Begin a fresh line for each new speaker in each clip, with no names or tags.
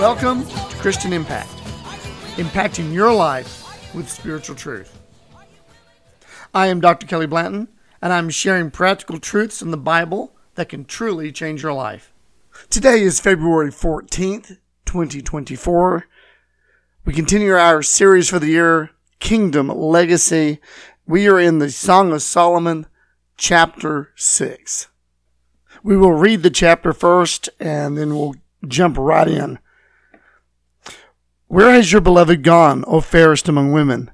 Welcome to Christian Impact, impacting your life with spiritual truth. I am Dr. Kelly Blanton, and I'm sharing practical truths in the Bible that can truly change your life. Today is February 14th, 2024. We continue our series for the year, Kingdom Legacy. We are in the Song of Solomon, chapter 6. We will read the chapter first, and then we'll jump right in. Where has your beloved gone, O fairest among women?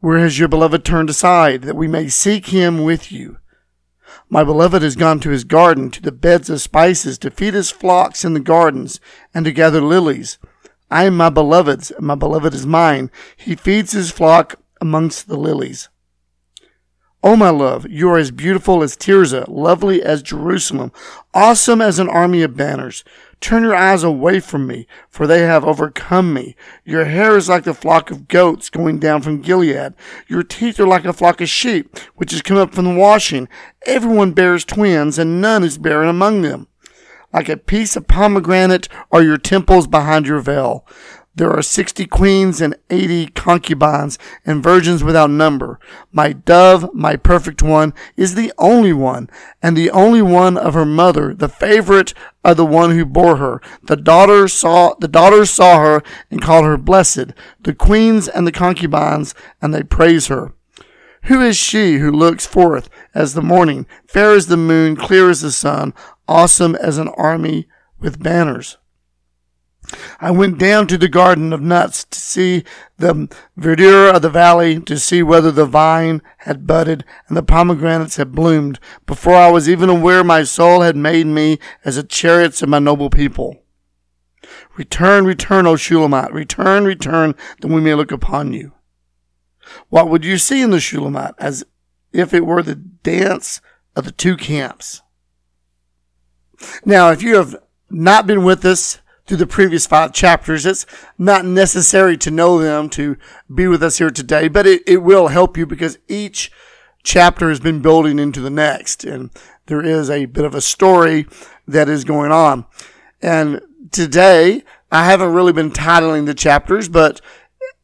Where has your beloved turned aside, that we may seek him with you? My beloved has gone to his garden, to the beds of spices, to feed his flocks in the gardens, and to gather lilies. I am my beloved's, and my beloved is mine. He feeds his flock amongst the lilies. O my love, you are as beautiful as Tirzah, lovely as Jerusalem, awesome as an army of banners. Turn your eyes away from me, for they have overcome me. Your hair is like the flock of goats going down from Gilead. Your teeth are like a flock of sheep, which has come up from the washing. Everyone bears twins, and none is barren among them. Like a piece of pomegranate are your temples behind your veil. There are sixty queens and eighty concubines and virgins without number. My dove, my perfect one, is the only one, and the only one of her mother, the favorite of the one who bore her. The daughter saw the daughters saw her and called her blessed. The queens and the concubines, and they praise her. Who is she who looks forth as the morning, fair as the moon, clear as the sun, awesome as an army with banners? I went down to the garden of nuts to see the verdure of the valley, to see whether the vine had budded and the pomegranates had bloomed. Before I was even aware, my soul had made me as a chariots of my noble people. Return, return, O Shulamite, return, return, that we may look upon you. What would you see in the Shulamite? As if it were the dance of the two camps. Now, if you have not been with us through the previous five chapters, it's not necessary to know them to be with us here today, but it, it will help you because each chapter has been building into the next, and there is a bit of a story that is going on. And today, I haven't really been titling the chapters, but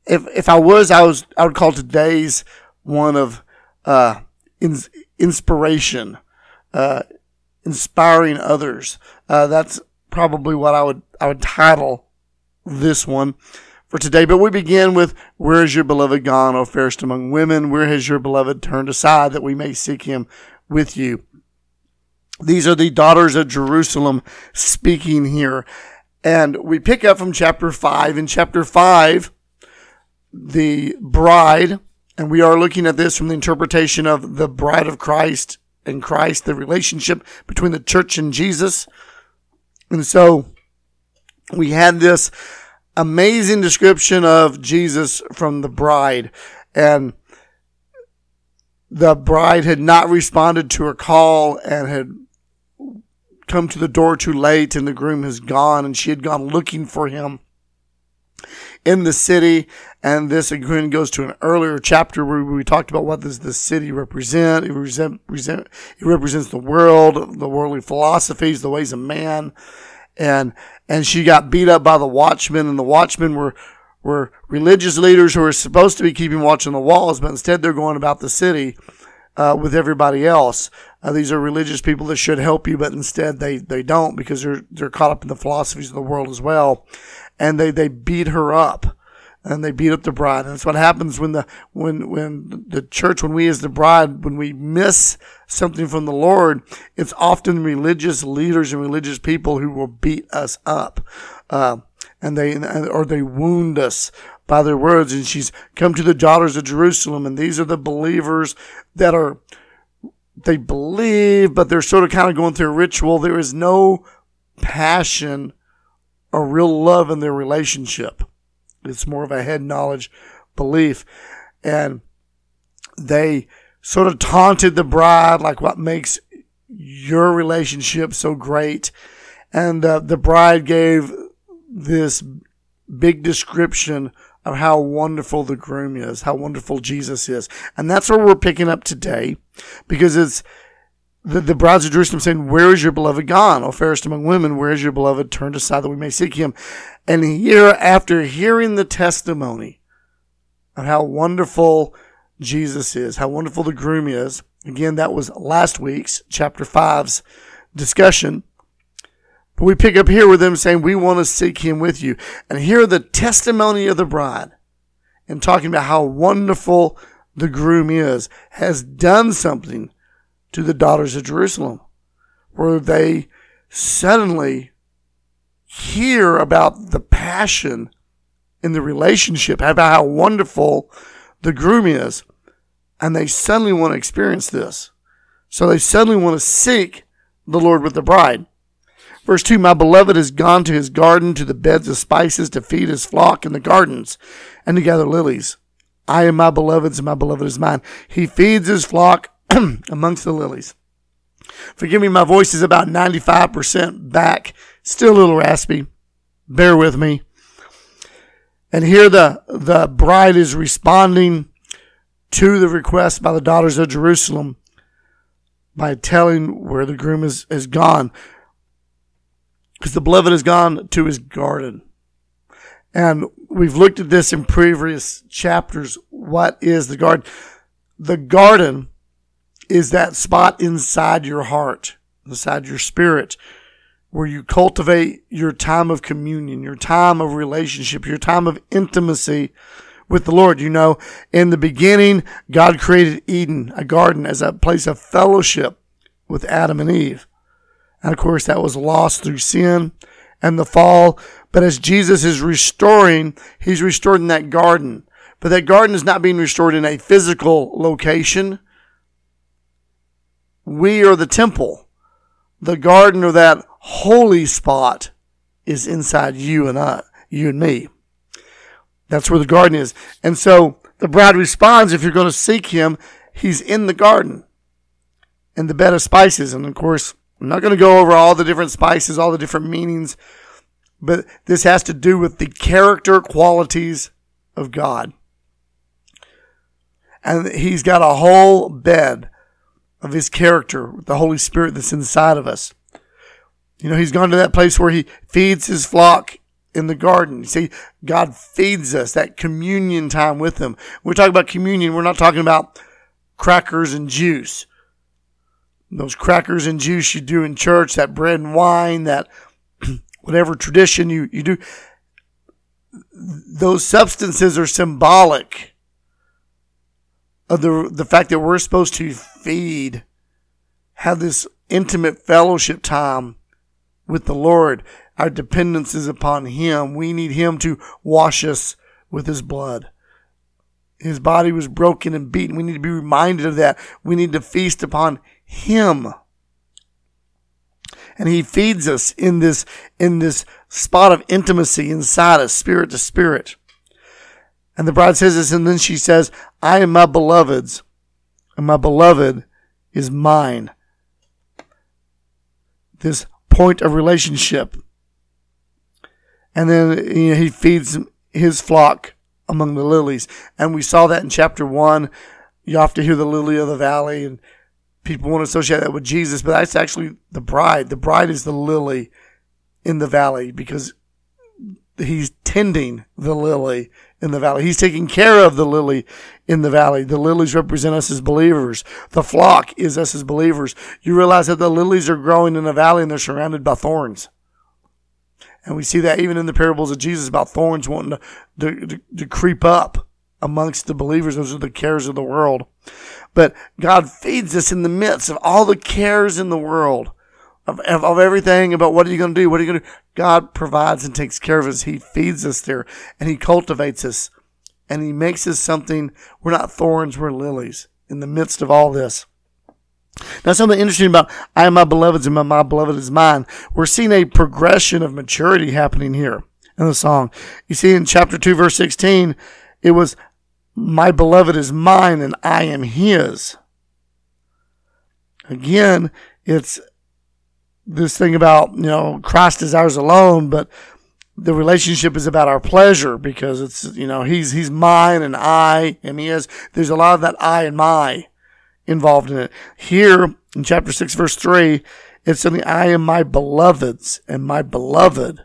if if I was, I was I would call today's one of uh, ins- inspiration, uh, inspiring others. Uh, that's probably what I would I would title this one for today. But we begin with Where is your beloved gone, O fairest among women? Where has your beloved turned aside that we may seek him with you? These are the daughters of Jerusalem speaking here. And we pick up from chapter 5. In chapter 5, the bride, and we are looking at this from the interpretation of the bride of Christ and Christ, the relationship between the church and Jesus. And so we had this amazing description of Jesus from the bride. And the bride had not responded to her call and had come to the door too late, and the groom has gone, and she had gone looking for him in the city. And this again goes to an earlier chapter where we talked about what does the city represent. It, represent, it represents the world, the worldly philosophies, the ways of man. And, and she got beat up by the watchmen and the watchmen were, were religious leaders who were supposed to be keeping watch on the walls, but instead they're going about the city, uh, with everybody else. Uh, these are religious people that should help you, but instead they, they don't because they're, they're caught up in the philosophies of the world as well. And they, they beat her up and they beat up the bride. And that's what happens when the, when, when the church, when we as the bride, when we miss something from the Lord, it's often religious leaders and religious people who will beat us up. Uh, and they, or they wound us by their words. And she's come to the daughters of Jerusalem. And these are the believers that are they believe, but they're sort of kind of going through a ritual. There is no passion or real love in their relationship. It's more of a head knowledge belief. And they sort of taunted the bride, like what makes your relationship so great. And uh, the bride gave this big description of how wonderful the groom is, how wonderful Jesus is. And that's where we're picking up today because it's the, the brides of Jerusalem saying, Where is your beloved gone? O fairest among women, where is your beloved? Turned aside that we may seek him. And here, after hearing the testimony of how wonderful Jesus is, how wonderful the groom is, again, that was last week's chapter 5's discussion. But we pick up here with them saying, We want to seek him with you. And hear the testimony of the bride and talking about how wonderful the groom is, has done something to the daughters of Jerusalem, where they suddenly hear about the passion in the relationship, about how wonderful the groom is, and they suddenly want to experience this. So they suddenly want to seek the Lord with the bride. Verse 2 My beloved has gone to his garden, to the beds of spices, to feed his flock in the gardens, and to gather lilies. I am my beloved's, and my beloved is mine. He feeds his flock amongst the lilies. Forgive me, my voice is about 95% back, still a little raspy. Bear with me. And here the, the bride is responding to the request by the daughters of Jerusalem by telling where the groom is, is gone. Because the beloved has gone to his garden. And we've looked at this in previous chapters. What is the garden? The garden is that spot inside your heart, inside your spirit, where you cultivate your time of communion, your time of relationship, your time of intimacy with the Lord. You know, in the beginning, God created Eden, a garden, as a place of fellowship with Adam and Eve. And of course, that was lost through sin and the fall. But as Jesus is restoring, he's restoring that garden. But that garden is not being restored in a physical location. We are the temple. The garden or that holy spot is inside you and I, you and me. That's where the garden is. And so the bride responds, if you're going to seek him, he's in the garden, in the bed of spices. And of course, I'm not going to go over all the different spices, all the different meanings, but this has to do with the character qualities of God. And he's got a whole bed of his character, the Holy Spirit that's inside of us. You know, he's gone to that place where he feeds his flock in the garden. See, God feeds us that communion time with him. When we talk about communion, we're not talking about crackers and juice. Those crackers and juice you do in church, that bread and wine, that whatever tradition you, you do, those substances are symbolic of the the fact that we're supposed to feed, have this intimate fellowship time with the Lord. Our dependence is upon Him. We need Him to wash us with His blood. His body was broken and beaten. We need to be reminded of that. We need to feast upon Him. And He feeds us in this, in this spot of intimacy inside us, spirit to spirit. And the bride says this, and then she says, I am my beloved's, and my beloved is mine. This point of relationship. And then you know, he feeds his flock among the lilies. And we saw that in chapter one. You have to hear the lily of the valley, and people want to associate that with Jesus, but that's actually the bride. The bride is the lily in the valley because he's tending the lily in the valley. He's taking care of the lily in the valley. The lilies represent us as believers. The flock is us as believers. You realize that the lilies are growing in the valley and they're surrounded by thorns. And we see that even in the parables of Jesus about thorns wanting to, to, to creep up amongst the believers. Those are the cares of the world. But God feeds us in the midst of all the cares in the world of, of, of everything about what are you going to do? What are you going to do? God provides and takes care of us. He feeds us there and He cultivates us and He makes us something. We're not thorns, we're lilies in the midst of all this. Now, something interesting about I am my beloved's and my, my beloved is mine. We're seeing a progression of maturity happening here in the song. You see in chapter 2, verse 16, it was, My beloved is mine and I am his. Again, it's this thing about, you know, Christ is ours alone, but the relationship is about our pleasure because it's, you know, he's, he's mine and I am his. There's a lot of that I and my involved in it. Here in chapter 6, verse 3, it's something I am my beloved's and my beloved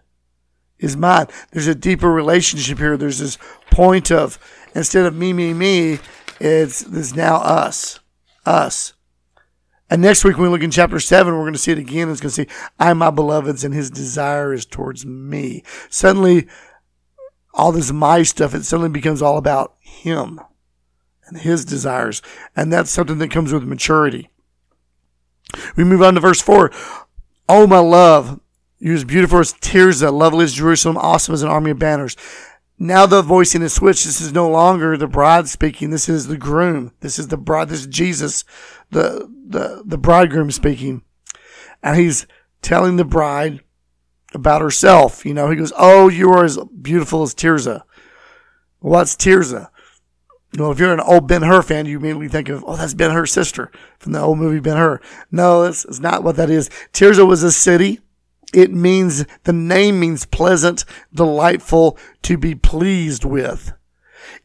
is mine. There's a deeper relationship here. There's this point of instead of me, me, me, it's this now us, us. And next week, when we look in chapter seven, we're going to see it again. It's going to say, I my beloved's and his desire is towards me. Suddenly, all this my stuff, it suddenly becomes all about him and his desires. And that's something that comes with maturity. We move on to verse four. Oh, my love, you're as beautiful as Tirzah, that lovely as Jerusalem, awesome as an army of banners. Now the voicing is switched. This is no longer the bride speaking. This is the groom. This is the bride. This is Jesus, the, the, the bridegroom speaking. And he's telling the bride about herself. You know, he goes, Oh, you are as beautiful as Tirzah. What's Tirzah? Well, if you're an old Ben Hur fan, you immediately think of, oh, that's Ben Hur's sister from the old movie Ben Hur. No, that's, that's not what that is. Tirzah was a city it means, the name means pleasant, delightful, to be pleased with.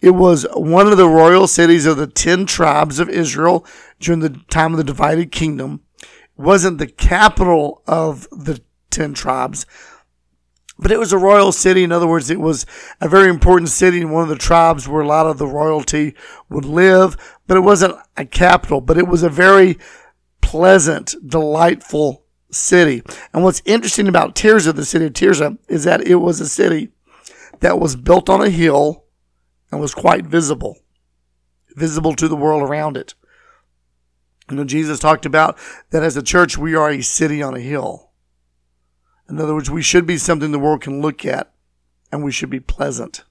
It was one of the royal cities of the ten tribes of Israel during the time of the divided kingdom. It wasn't the capital of the ten tribes, but it was a royal city. In other words, it was a very important city in one of the tribes where a lot of the royalty would live, but it wasn't a capital, but it was a very pleasant, delightful city. And what's interesting about Tirzah, the city of Tirzah, is that it was a city that was built on a hill and was quite visible, visible to the world around it. You know, Jesus talked about that as a church, we are a city on a hill. In other words, we should be something the world can look at and we should be pleasant.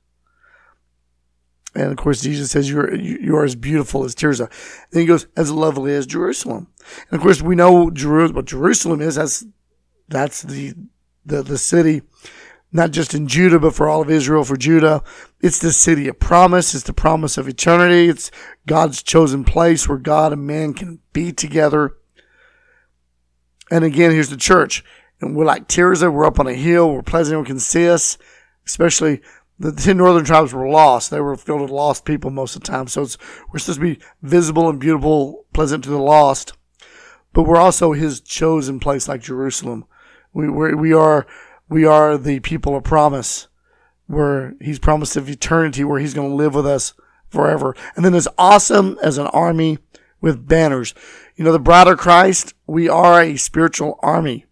And of course, Jesus says, you're, you are as beautiful as Tirzah. Then he goes, as lovely as Jerusalem. And of course, we know what Jerusalem is. That's, that's the, the, the city, not just in Judah, but for all of Israel, for Judah. It's the city of promise. It's the promise of eternity. It's God's chosen place where God and man can be together. And again, here's the church. And we're like Tirzah. We're up on a hill. We're pleasant. We can see us, especially the ten northern tribes were lost. They were filled with lost people most of the time. So it's we're supposed to be visible and beautiful, pleasant to the lost, but we're also His chosen place, like Jerusalem. We we're, we are we are the people of promise, where He's promised of eternity, where He's going to live with us forever. And then as awesome as an army with banners. You know, the bride of Christ, we are a spiritual army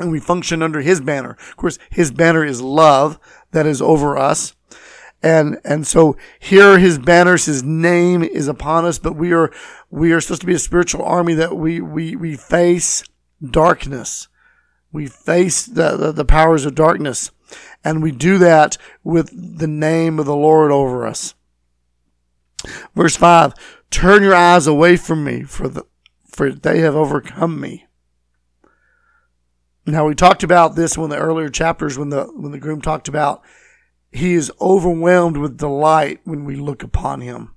and we function under his banner. Of course, his banner is love that is over us. And, and so here his banners, his name is upon us, but we are, we are supposed to be a spiritual army that we, we, we face darkness. We face the, the, the powers of darkness. And we do that with the name of the Lord over us. Verse five, turn your eyes away from me for the, for they have overcome me. Now we talked about this in the earlier chapters when the when the groom talked about he is overwhelmed with delight when we look upon him.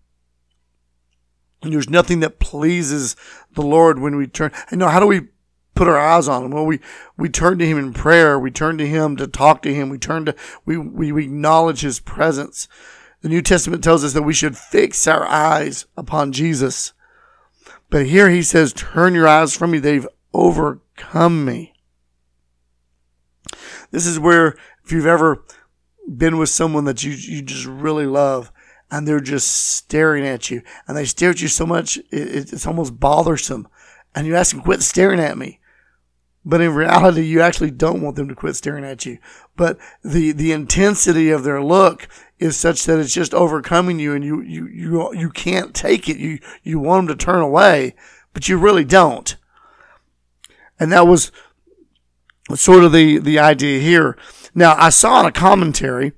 And there's nothing that pleases the Lord when we turn. You know, how do we put our eyes on him? Well, we, we turn to him in prayer. We turn to him to talk to him. We turn to, we, we acknowledge his presence. The New Testament tells us that we should fix our eyes upon Jesus. But here he says, turn your eyes from me. They've overcome me. This is where, if you've ever been with someone that you, you just really love and they're just staring at you and they stare at you so much, it, it's almost bothersome. And you ask them, quit staring at me. But in reality, you actually don't want them to quit staring at you. But the, the intensity of their look is such that it's just overcoming you and you, you, you, you can't take it. You, you want them to turn away, but you really don't. And that was sort of the, the idea here. Now, I saw in a commentary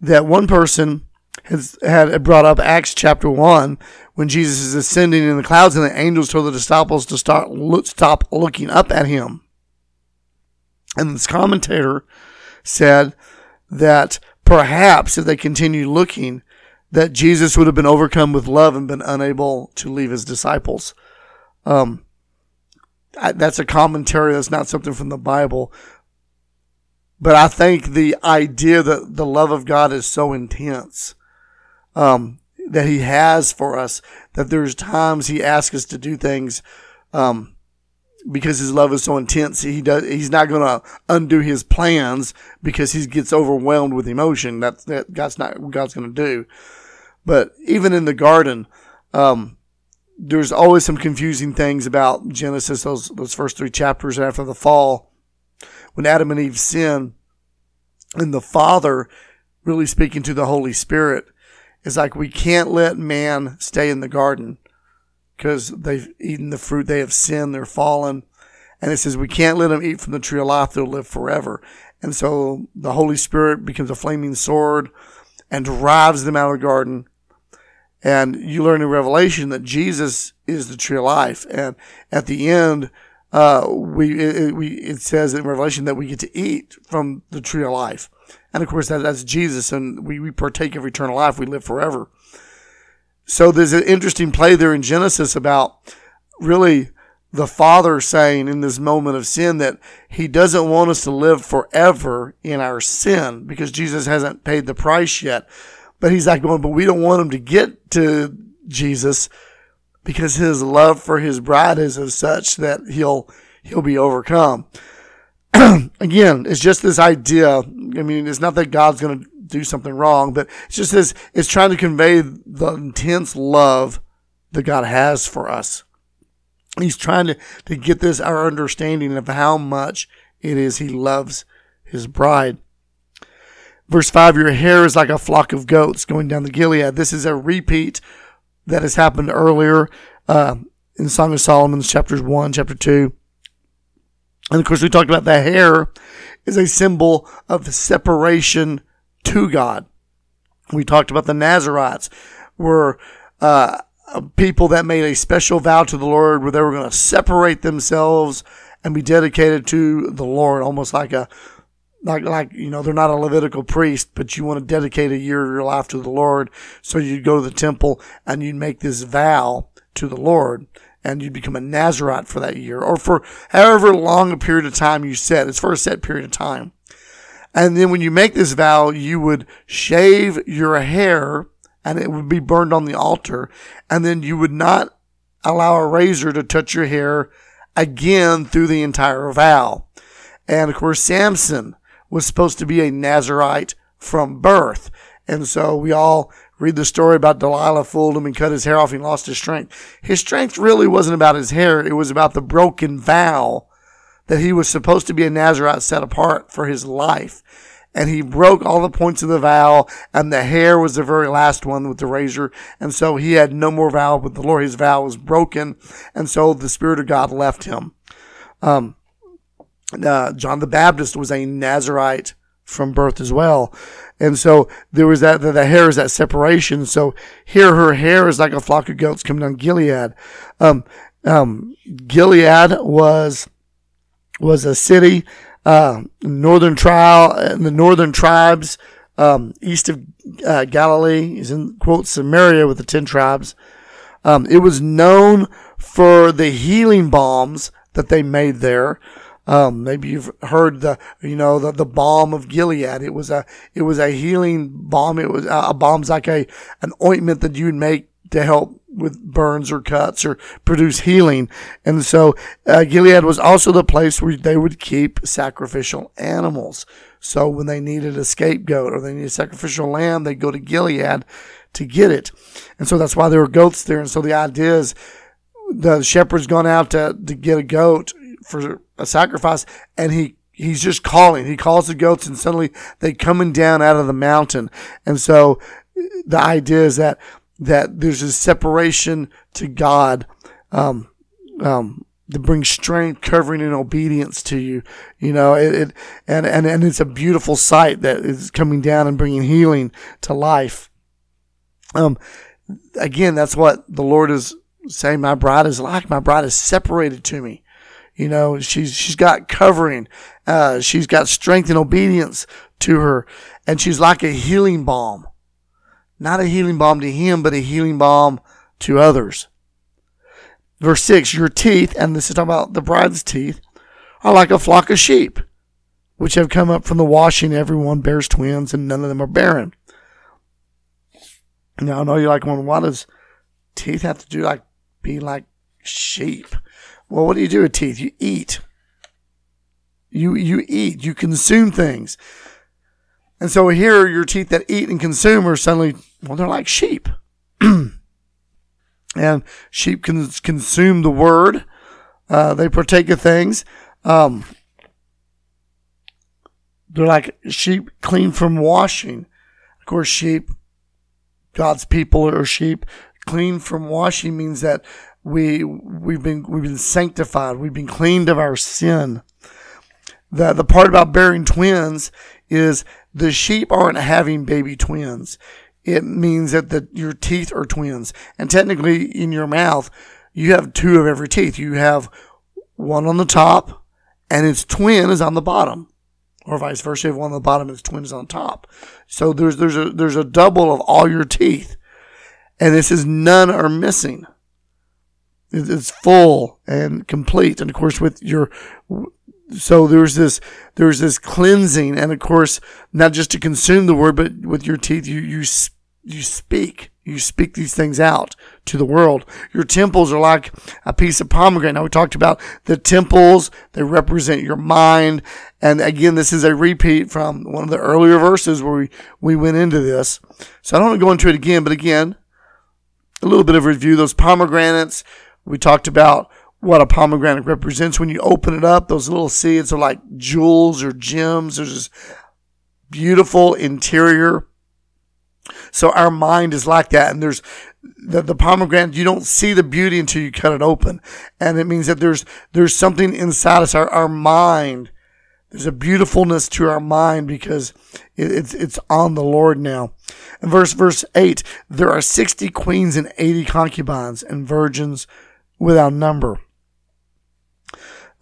that one person has had brought up Acts chapter 1 when Jesus is ascending in the clouds, and the angels told the disciples to start look, stop looking up at him. And this commentator said that perhaps if they continued looking, that Jesus would have been overcome with love and been unable to leave his disciples. Um, that's a commentary. That's not something from the Bible. But I think the idea that the love of God is so intense, um, that He has for us, that there's times He asks us to do things, um, because His love is so intense. He does. He's not going to undo His plans because He gets overwhelmed with emotion. That's that God's not what God's going to do. But even in the garden, um, there's always some confusing things about Genesis, those those first three chapters after the fall, when Adam and Eve sin, and the Father, really speaking to the Holy Spirit, is like we can't let man stay in the garden because they've eaten the fruit, they have sinned, they're fallen, and it says we can't let them eat from the tree of life; they'll live forever. And so the Holy Spirit becomes a flaming sword and drives them out of the garden and you learn in Revelation that Jesus is the tree of life. And at the end, uh, we, it, we, it says in Revelation that we get to eat from the tree of life. And of course, that, that's Jesus and we, we partake of eternal life. We live forever. So there's an interesting play there in Genesis about really the Father saying in this moment of sin that He doesn't want us to live forever in our sin because Jesus hasn't paid the price yet. But he's like going, but we don't want him to get to Jesus because his love for his bride is of such that he'll he'll be overcome. Again, it's just this idea. I mean, it's not that God's going to do something wrong, but it's just this. It's trying to convey the intense love that God has for us. He's trying to, to get this our understanding of how much it is He loves His bride. Verse 5 Your hair is like a flock of goats going down the Gilead. This is a repeat that has happened earlier uh, in Song of Solomon, chapters 1, chapter 2. And of course, we talked about the hair is a symbol of separation to God. We talked about the Nazarites were uh, people that made a special vow to the Lord where they were going to separate themselves and be dedicated to the Lord, almost like a like like you know they're not a Levitical priest, but you want to dedicate a year of your life to the Lord, so you'd go to the temple and you'd make this vow to the Lord, and you'd become a Nazarite for that year, or for however long a period of time you set. It's for a set period of time, and then when you make this vow, you would shave your hair, and it would be burned on the altar, and then you would not allow a razor to touch your hair again through the entire vow. And of course, Samson was supposed to be a Nazarite from birth. And so we all read the story about Delilah fooled him and cut his hair off and lost his strength. His strength really wasn't about his hair. It was about the broken vow that he was supposed to be a Nazarite set apart for his life. And he broke all the points of the vow and the hair was the very last one with the razor. And so he had no more vow with the Lord. His vow was broken. And so the Spirit of God left him. Um, uh, John the Baptist was a Nazarite from birth as well. And so there was that, the, the hair is that separation. So here her hair is like a flock of goats coming down Gilead. Um, um, Gilead was, was a city, uh, northern trial, and the northern tribes, um, east of uh, Galilee is in quote Samaria with the 10 tribes. Um, it was known for the healing balms that they made there. Um, maybe you've heard the, you know, the, the balm of Gilead. It was a, it was a healing balm. It was a, a balm's like a, an ointment that you'd make to help with burns or cuts or produce healing. And so, uh, Gilead was also the place where they would keep sacrificial animals. So when they needed a scapegoat or they needed a sacrificial lamb, they'd go to Gilead to get it. And so that's why there were goats there. And so the idea is the shepherd's gone out to, to get a goat for a sacrifice, and he he's just calling. He calls the goats, and suddenly they coming down out of the mountain. And so the idea is that that there's a separation to God. Um, um, to bring strength, covering, and obedience to you. You know, it, it, and, and, and it's a beautiful sight that is coming down and bringing healing to life. Um, again, that's what the Lord is saying. My bride is like. My bride is separated to me. You know, she's she's got covering. Uh, she's got strength and obedience to her, and she's like a healing balm. Not a healing balm to him, but a healing balm to others. Verse six: Your teeth, and this is talking about the bride's teeth, are like a flock of sheep, which have come up from the washing. Everyone bears twins, and none of them are barren. Now I know you're like, well, why does teeth have to do like be like sheep? Well, what do you do with teeth? You eat. You you eat. You consume things. And so here, your teeth that eat and consume are suddenly well, they're like sheep. and sheep can consume the word. Uh, they partake of things. Um, they're like sheep clean from washing. Of course, sheep, God's people are sheep. Clean from washing means that we we've been we've been sanctified. We've been cleaned of our sin. The the part about bearing twins is the sheep aren't having baby twins. It means that the, your teeth are twins. And technically in your mouth, you have two of every teeth. You have one on the top and its twin is on the bottom. Or vice versa, if one on the bottom its twin is on top. So there's there's a there's a double of all your teeth. And this is none are missing. It's full and complete. And of course, with your, so there's this, there's this cleansing. And of course, not just to consume the word, but with your teeth, you, you, you speak. You speak these things out to the world. Your temples are like a piece of pomegranate. Now we talked about the temples. They represent your mind. And again, this is a repeat from one of the earlier verses where we, we went into this. So I don't want to go into it again, but again, a little bit of review. Those pomegranates, we talked about what a pomegranate represents. When you open it up, those little seeds are like jewels or gems. There's this beautiful interior. So our mind is like that. And there's the, the pomegranate, you don't see the beauty until you cut it open. And it means that there's, there's something inside us, our, our mind. There's a beautifulness to our mind because it, it's, it's on the Lord now. And verse, verse eight, there are 60 queens and 80 concubines and virgins without number.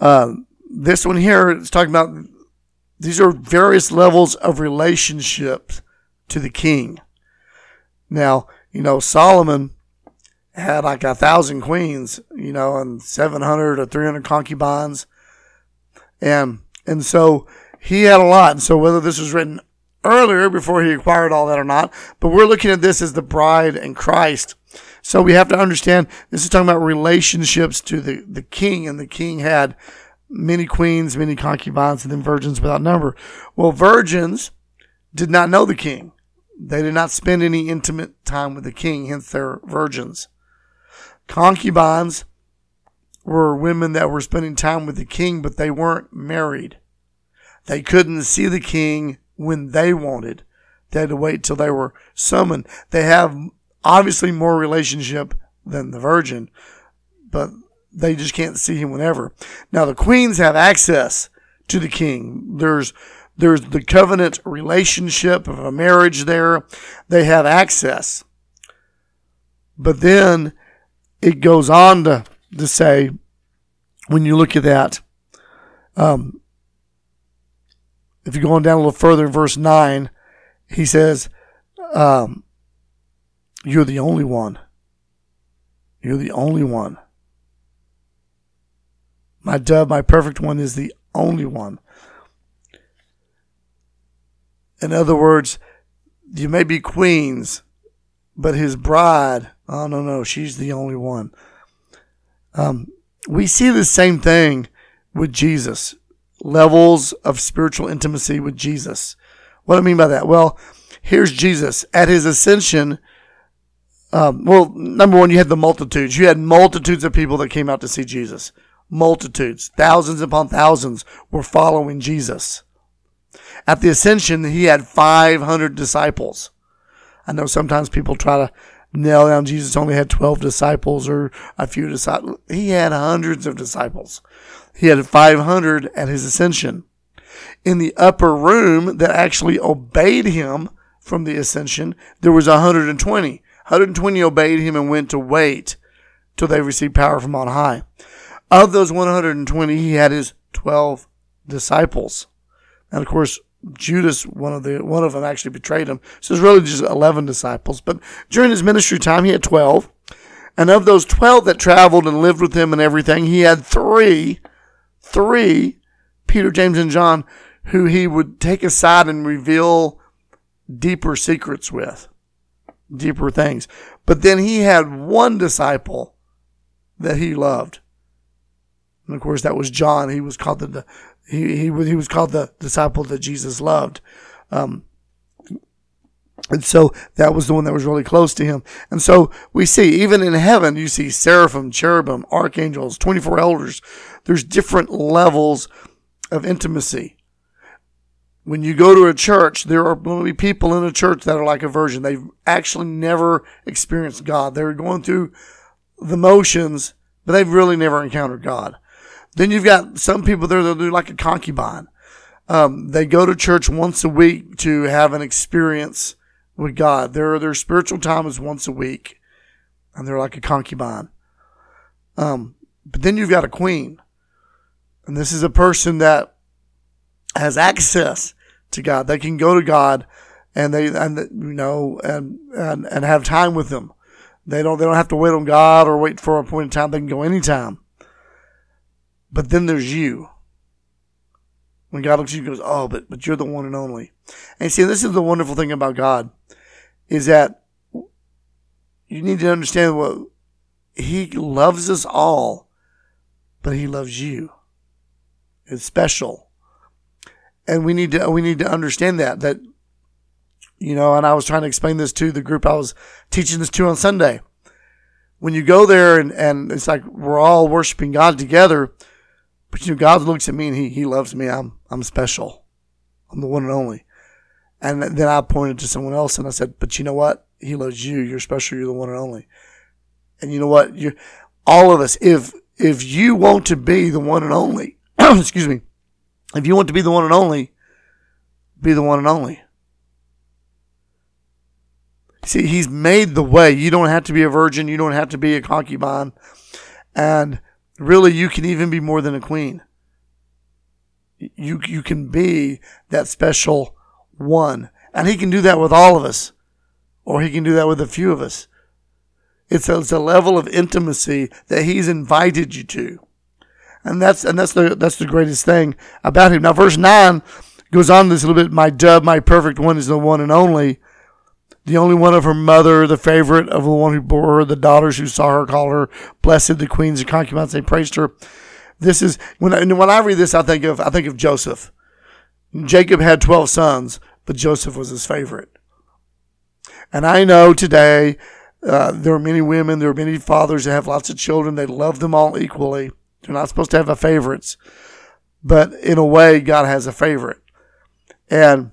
Uh, this one here is talking about these are various levels of relationships to the king. Now, you know, Solomon had like a thousand queens, you know, and 700 or 300 concubines. And, and so he had a lot. And so whether this was written earlier before he acquired all that or not, but we're looking at this as the bride and Christ. So we have to understand this is talking about relationships to the, the king, and the king had many queens, many concubines, and then virgins without number. Well, virgins did not know the king. They did not spend any intimate time with the king, hence they're virgins. Concubines were women that were spending time with the king, but they weren't married. They couldn't see the king when they wanted. They had to wait till they were summoned. They have obviously more relationship than the virgin, but they just can't see him whenever. Now the queens have access to the king. There's there's the covenant relationship of a marriage there. They have access. But then it goes on to, to say, when you look at that, um, if you go on down a little further in verse 9, he says, um, You're the only one. You're the only one. My dove, my perfect one, is the only one. In other words, you may be queens, but his bride, oh no, no, she's the only one. Um, we see the same thing with Jesus levels of spiritual intimacy with Jesus. What do I mean by that? Well, here's Jesus at his ascension. Um, well, number one, you had the multitudes. You had multitudes of people that came out to see Jesus. Multitudes, thousands upon thousands were following Jesus. At the ascension, he had 500 disciples. I know sometimes people try to nail down Jesus only had 12 disciples or a few disciples. He had hundreds of disciples. He had 500 at his ascension. In the upper room that actually obeyed him from the ascension, there was 120. 120 obeyed him and went to wait till they received power from on high. Of those 120, he had his 12 disciples. And of course, Judas, one of the one of them actually betrayed him. So it's really just 11 disciples. But during his ministry time, he had 12. And of those 12 that traveled and lived with him and everything, he had three, three, Peter, James, and John, who he would take aside and reveal deeper secrets with, deeper things. But then he had one disciple that he loved. And of course, that was John. He was called the, he, he was, he was called the disciple that Jesus loved. Um, and so that was the one that was really close to him. And so we see, even in heaven, you see seraphim, cherubim, archangels, 24 elders. There's different levels of intimacy. When you go to a church, there are going to be people in a church that are like a virgin. They've actually never experienced God. They're going through the motions, but they've really never encountered God. Then you've got some people there that do like a concubine. Um, they go to church once a week to have an experience with God. Their their spiritual time is once a week, and they're like a concubine. Um, but then you've got a queen, and this is a person that has access to God. They can go to God, and they and you know and and and have time with Him. They don't they don't have to wait on God or wait for a point in time. They can go anytime. But then there's you. When God looks at you, he goes, "Oh, but but you're the one and only." And see, this is the wonderful thing about God, is that you need to understand what He loves us all, but He loves you. It's special, and we need to we need to understand that that you know. And I was trying to explain this to the group I was teaching this to on Sunday. When you go there and and it's like we're all worshiping God together but you know, God looks at me and he, he loves me. I'm, I'm special. I'm the one and only. And then I pointed to someone else and I said, but you know what? He loves you. You're special. You're the one and only. And you know what? You, all of us, if, if you want to be the one and only, excuse me, if you want to be the one and only, be the one and only. See, he's made the way. You don't have to be a virgin. You don't have to be a concubine. And really you can even be more than a queen. You you can be that special one. And he can do that with all of us. Or he can do that with a few of us. It's a, it's a level of intimacy that he's invited you to. And that's and that's the that's the greatest thing about him. Now verse nine goes on this a little bit, my dove, my perfect one is the one and only the only one of her mother, the favorite of the one who bore her, the daughters who saw her called her blessed, the queens and concubines, they praised her. This is when I, when I read this, I think of I think of Joseph. Jacob had twelve sons, but Joseph was his favorite. And I know today uh, there are many women, there are many fathers that have lots of children. They love them all equally. They're not supposed to have a favorites, but in a way, God has a favorite. And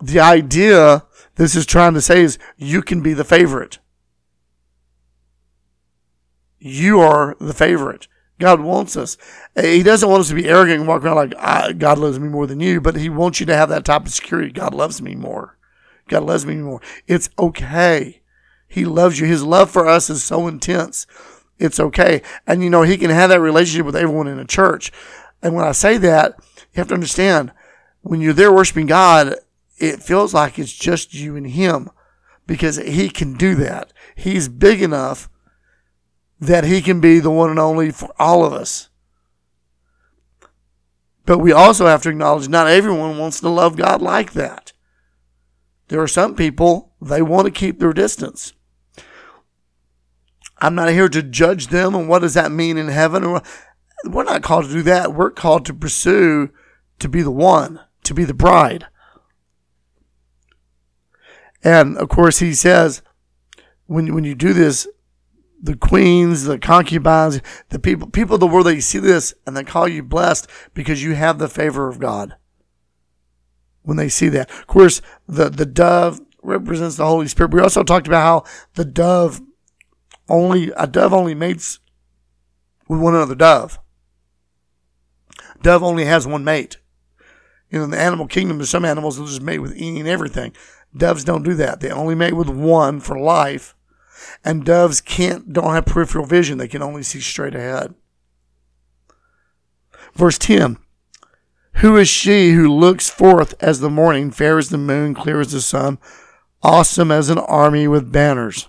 the idea this is trying to say is you can be the favorite. You are the favorite. God wants us. He doesn't want us to be arrogant and walk around like, God loves me more than you, but He wants you to have that type of security. God loves me more. God loves me more. It's okay. He loves you. His love for us is so intense. It's okay. And you know, He can have that relationship with everyone in a church. And when I say that, you have to understand when you're there worshiping God, it feels like it's just you and him because he can do that. He's big enough that he can be the one and only for all of us. But we also have to acknowledge not everyone wants to love God like that. There are some people, they want to keep their distance. I'm not here to judge them and what does that mean in heaven. We're not called to do that. We're called to pursue to be the one, to be the bride. And of course, he says, when, when you do this, the queens, the concubines, the people, people of the world, they see this and they call you blessed because you have the favor of God. When they see that, of course, the, the dove represents the Holy Spirit. We also talked about how the dove only, a dove only mates with one another dove. Dove only has one mate. You know, in the animal kingdom, there's some animals that just mate with any and everything. Doves don't do that. They only mate with one for life. And doves can't, don't have peripheral vision. They can only see straight ahead. Verse 10. Who is she who looks forth as the morning, fair as the moon, clear as the sun, awesome as an army with banners?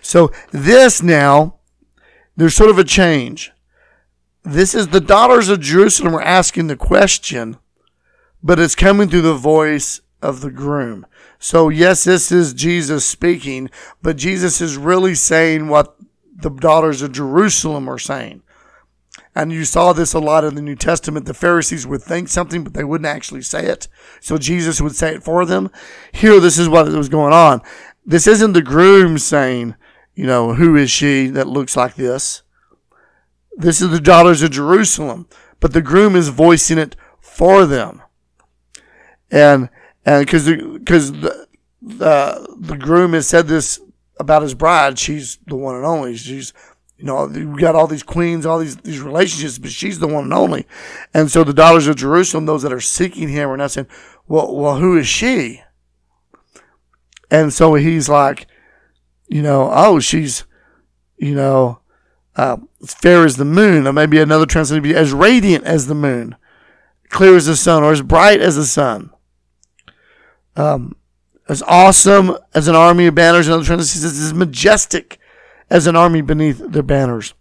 So this now, there's sort of a change. This is the daughters of Jerusalem are asking the question, but it's coming through the voice of the groom. So yes, this is Jesus speaking, but Jesus is really saying what the daughters of Jerusalem are saying. And you saw this a lot in the New Testament. The Pharisees would think something, but they wouldn't actually say it. So Jesus would say it for them. Here, this is what was going on. This isn't the groom saying, you know, who is she that looks like this? This is the daughters of Jerusalem, but the groom is voicing it for them. And, and cause the, cause the, the, the groom has said this about his bride. She's the one and only. She's, you know, we got all these queens, all these, these relationships, but she's the one and only. And so the daughters of Jerusalem, those that are seeking him are not saying, well, well, who is she? And so he's like, you know, oh, she's, you know, uh, fair as the moon, or maybe another translation would be as radiant as the moon, clear as the sun, or as bright as the sun. Um, as awesome as an army of banners, another translation says, as majestic as an army beneath their banners.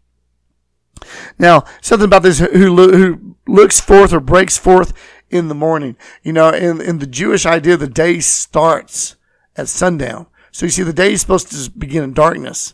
Now, something about this who, who looks forth or breaks forth in the morning. You know, in, in the Jewish idea, the day starts at sundown. So you see, the day is supposed to begin in darkness.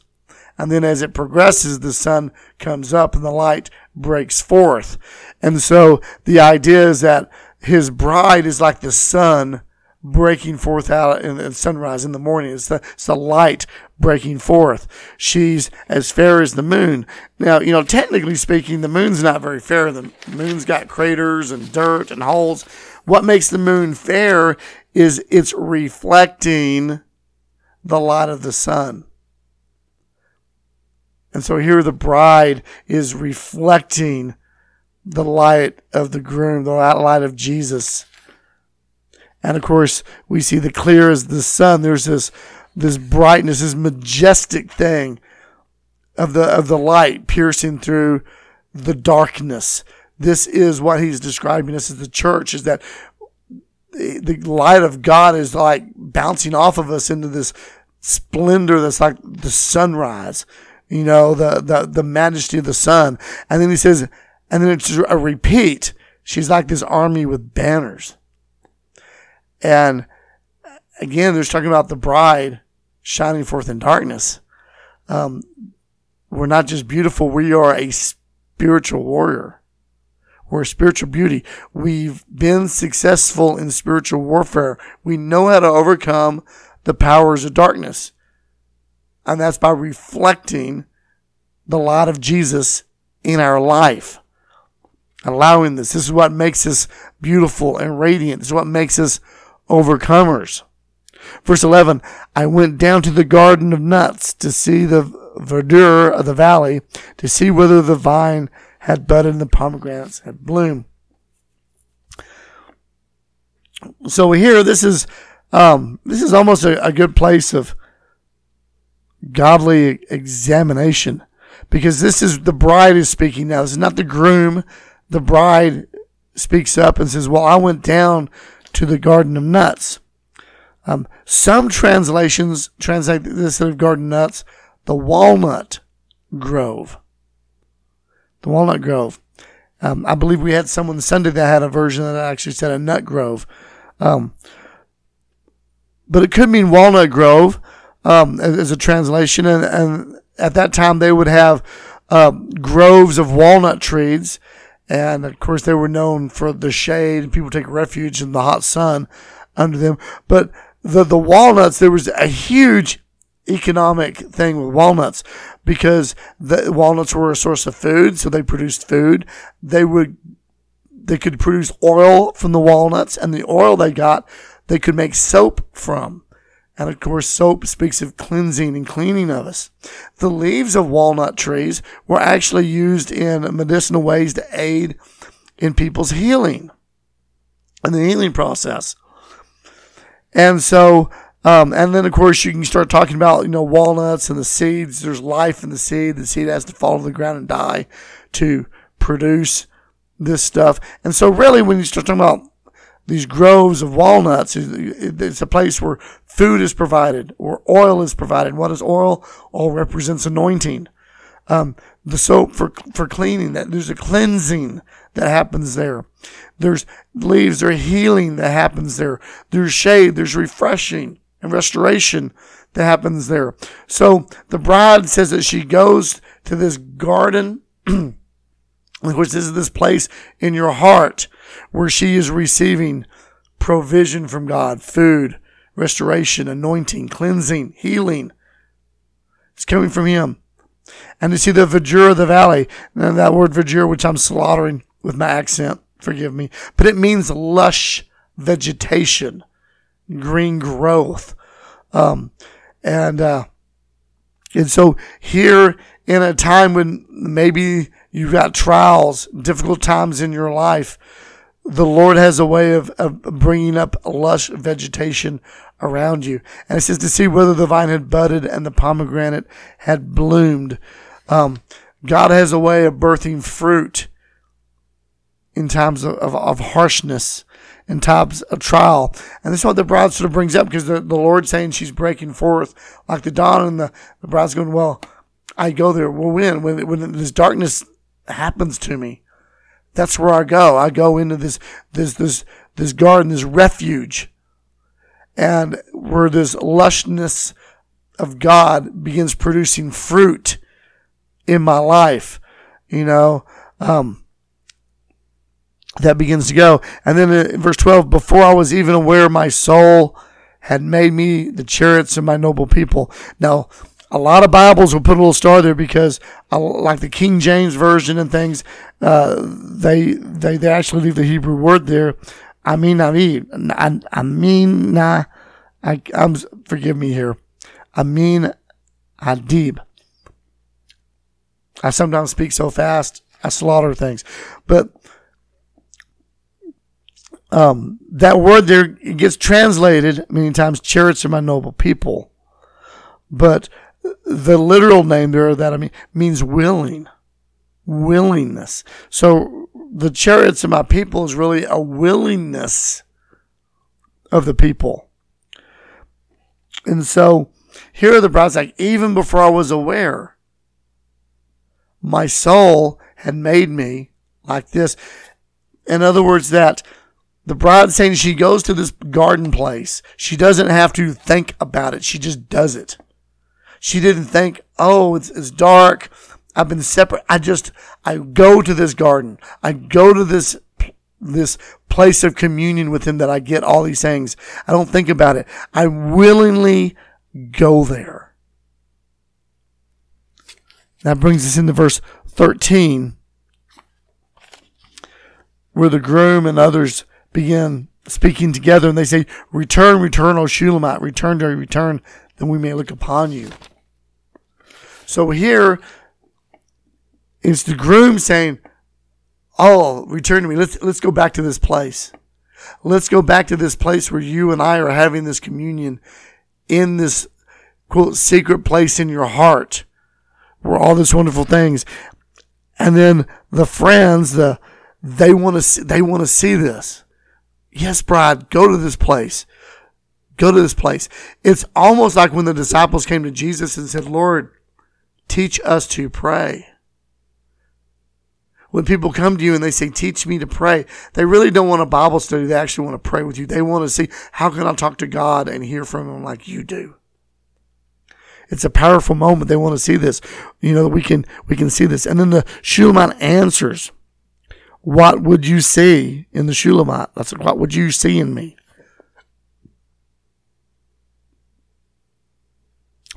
And then as it progresses, the sun comes up and the light breaks forth. And so the idea is that his bride is like the sun breaking forth out in sunrise in the morning. It's the, it's the light breaking forth. She's as fair as the moon. Now, you know, technically speaking, the moon's not very fair. The moon's got craters and dirt and holes. What makes the moon fair is it's reflecting the light of the sun. And so here the bride is reflecting the light of the groom, the light of Jesus. And of course, we see the clear as the sun. There's this, this brightness, this majestic thing of the, of the light piercing through the darkness. This is what he's describing us as the church is that the light of God is like bouncing off of us into this splendor that's like the sunrise, you know, the, the, the majesty of the sun. And then he says, and then it's a repeat. She's like this army with banners. And again, there's talking about the bride shining forth in darkness. Um, we're not just beautiful, we are a spiritual warrior. We're a spiritual beauty. We've been successful in spiritual warfare. We know how to overcome the powers of darkness. And that's by reflecting the light of Jesus in our life. Allowing this. This is what makes us beautiful and radiant. This is what makes us overcomers. Verse 11, I went down to the garden of nuts to see the verdure of the valley, to see whether the vine had budded and the pomegranates had bloomed. So here, this is, um, this is almost a, a good place of godly examination because this is the bride is speaking now. This is not the groom. The bride speaks up and says, well, I went down to the garden of nuts. Um, some translations translate this of garden nuts, the walnut grove. The walnut grove. Um, I believe we had someone Sunday that had a version that actually said a nut grove. Um, but it could mean walnut grove um, as a translation. And, and, at that time, they would have uh, groves of walnut trees. And of course, they were known for the shade people take refuge in the hot sun under them. But the, the walnuts, there was a huge economic thing with walnuts because the walnuts were a source of food. So they produced food. They would, they could produce oil from the walnuts and the oil they got, they could make soap from. And of course, soap speaks of cleansing and cleaning of us. The leaves of walnut trees were actually used in medicinal ways to aid in people's healing and the healing process. And so Um, and then, of course, you can start talking about, you know, walnuts and the seeds. There's life in the seed. The seed has to fall to the ground and die to produce this stuff. And so, really, when you start talking about these groves of walnuts, it's a place where food is provided or oil is provided. What is oil? Oil represents anointing. Um, the soap for for cleaning. That there's a cleansing that happens there. There's leaves. There's healing that happens there. There's shade. There's refreshing and restoration that happens there. So the bride says that she goes to this garden, which is this place in your heart where she is receiving provision from God, food, restoration, anointing, cleansing, healing. It's coming from Him. And you see the verdure of the valley, and that word verdure, which I'm slaughtering with my accent, forgive me, but it means lush vegetation green growth. Um, and, uh, and so here in a time when maybe you've got trials, difficult times in your life, the Lord has a way of, of bringing up lush vegetation around you. And it says to see whether the vine had budded and the pomegranate had bloomed. Um, God has a way of birthing fruit in times of, of, of harshness in times of trial. And this is what the bride sort of brings up because the, the Lord's saying she's breaking forth like the dawn and the, the bride's going, well, I go there. Well, when, when, when this darkness happens to me, that's where I go. I go into this, this, this, this garden, this refuge and where this lushness of God begins producing fruit in my life, you know, um, that begins to go. And then in verse 12, before I was even aware, my soul had made me the chariots of my noble people. Now, a lot of Bibles will put a little star there because, uh, like the King James version and things, uh, they, they they actually leave the Hebrew word there. I mean, I mean, I, I mean, I, I, I'm forgive me here. I mean, Adib. I sometimes speak so fast, I slaughter things, but um, that word there gets translated many times, chariots are my noble people. But the literal name there that I mean means willing, willingness. So the chariots of my people is really a willingness of the people. And so here are the brides like, even before I was aware, my soul had made me like this. In other words, that the bride saying she goes to this garden place. She doesn't have to think about it. She just does it. She didn't think, oh, it's, it's dark. I've been separate. I just, I go to this garden. I go to this, this place of communion with him that I get all these things. I don't think about it. I willingly go there. That brings us into verse 13, where the groom and others begin speaking together and they say, Return, return, O Shulamite, return return, then we may look upon you. So here it's the groom saying, Oh, return to me. Let's let's go back to this place. Let's go back to this place where you and I are having this communion in this quote secret place in your heart where all these wonderful things. And then the friends, the they want to they want to see this. Yes, bride, go to this place. Go to this place. It's almost like when the disciples came to Jesus and said, Lord, teach us to pray. When people come to you and they say, teach me to pray, they really don't want a Bible study. They actually want to pray with you. They want to see, how can I talk to God and hear from Him like you do? It's a powerful moment. They want to see this. You know, we can, we can see this. And then the Shulamite answers what would you see in the Shulamite? That's what would you see in me?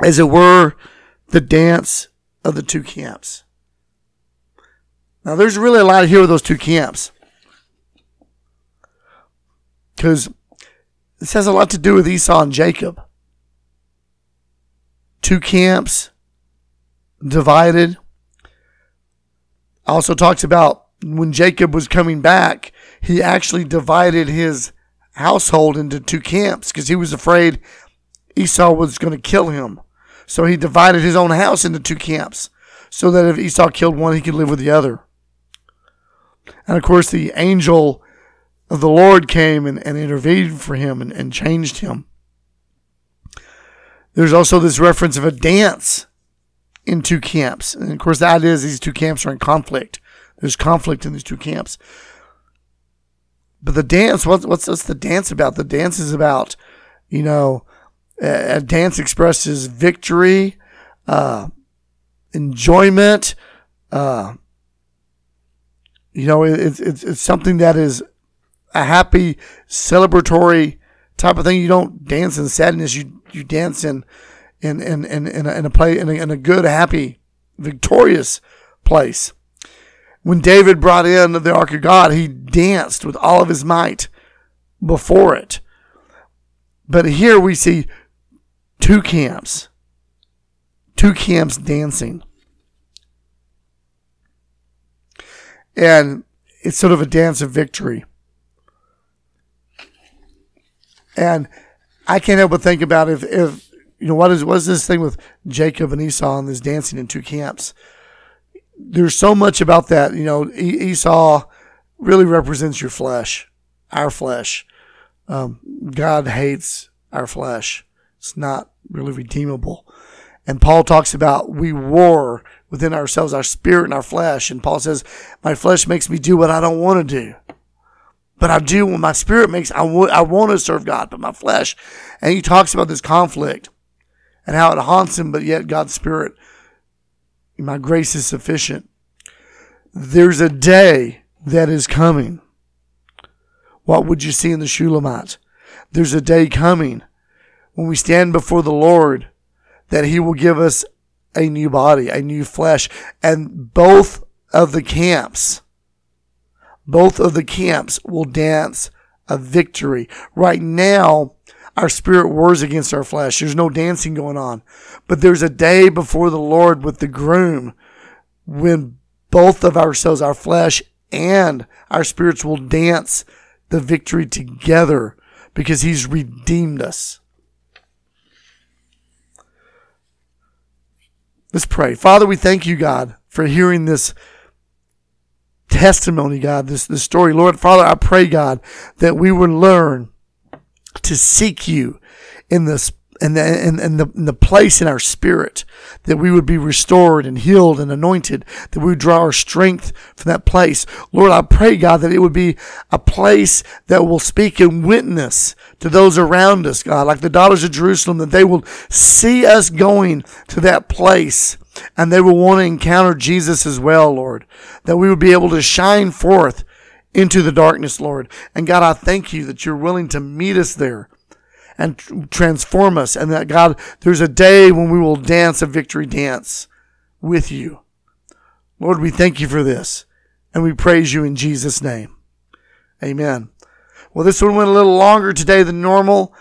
As it were, the dance of the two camps. Now, there's really a lot here with those two camps. Because this has a lot to do with Esau and Jacob. Two camps divided. Also talks about when Jacob was coming back, he actually divided his household into two camps because he was afraid Esau was going to kill him. So he divided his own house into two camps so that if Esau killed one, he could live with the other. And of course, the angel of the Lord came and, and intervened for him and, and changed him. There's also this reference of a dance in two camps. And of course, the idea is these two camps are in conflict. There's conflict in these two camps. But the dance, what's, what's, what's the dance about? The dance is about, you know, a dance expresses victory, uh, enjoyment. Uh, you know, it's, it's, it's something that is a happy, celebratory type of thing. You don't dance in sadness. You, you dance in, in, in, in, in, a, in a play, in a, in a good, happy, victorious place. When David brought in the Ark of God, he danced with all of his might before it. But here we see two camps, two camps dancing. And it's sort of a dance of victory. And I can't help but think about if, if you know, what is, what is this thing with Jacob and Esau and this dancing in two camps? There's so much about that. You know, Esau really represents your flesh, our flesh. Um, God hates our flesh. It's not really redeemable. And Paul talks about we war within ourselves, our spirit and our flesh. And Paul says, my flesh makes me do what I don't want to do. But I do when my spirit makes, I, w- I want to serve God, but my flesh. And he talks about this conflict and how it haunts him, but yet God's spirit, my grace is sufficient. There's a day that is coming. What would you see in the Shulamite? There's a day coming when we stand before the Lord that he will give us a new body, a new flesh, and both of the camps, both of the camps will dance a victory. Right now, our spirit wars against our flesh. There's no dancing going on. But there's a day before the Lord with the groom when both of ourselves, our flesh and our spirits will dance the victory together because he's redeemed us. Let's pray. Father, we thank you, God, for hearing this testimony, God, this, this story. Lord, Father, I pray, God, that we would learn to seek you in this and the, and, and, the, and the place in our spirit that we would be restored and healed and anointed, that we would draw our strength from that place. Lord, I pray, God, that it would be a place that will speak and witness to those around us, God, like the daughters of Jerusalem, that they will see us going to that place and they will want to encounter Jesus as well, Lord, that we would be able to shine forth into the darkness, Lord. And God, I thank you that you're willing to meet us there and transform us. And that God, there's a day when we will dance a victory dance with you. Lord, we thank you for this and we praise you in Jesus' name. Amen. Well, this one went a little longer today than normal.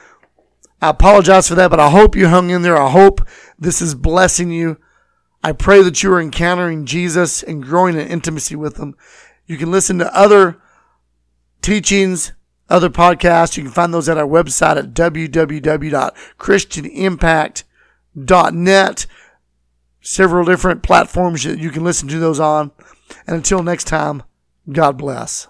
I apologize for that, but I hope you hung in there. I hope this is blessing you. I pray that you are encountering Jesus and growing in intimacy with him. You can listen to other teachings other podcasts. You can find those at our website at www.christianimpact.net. Several different platforms that you can listen to those on. And until next time, God bless.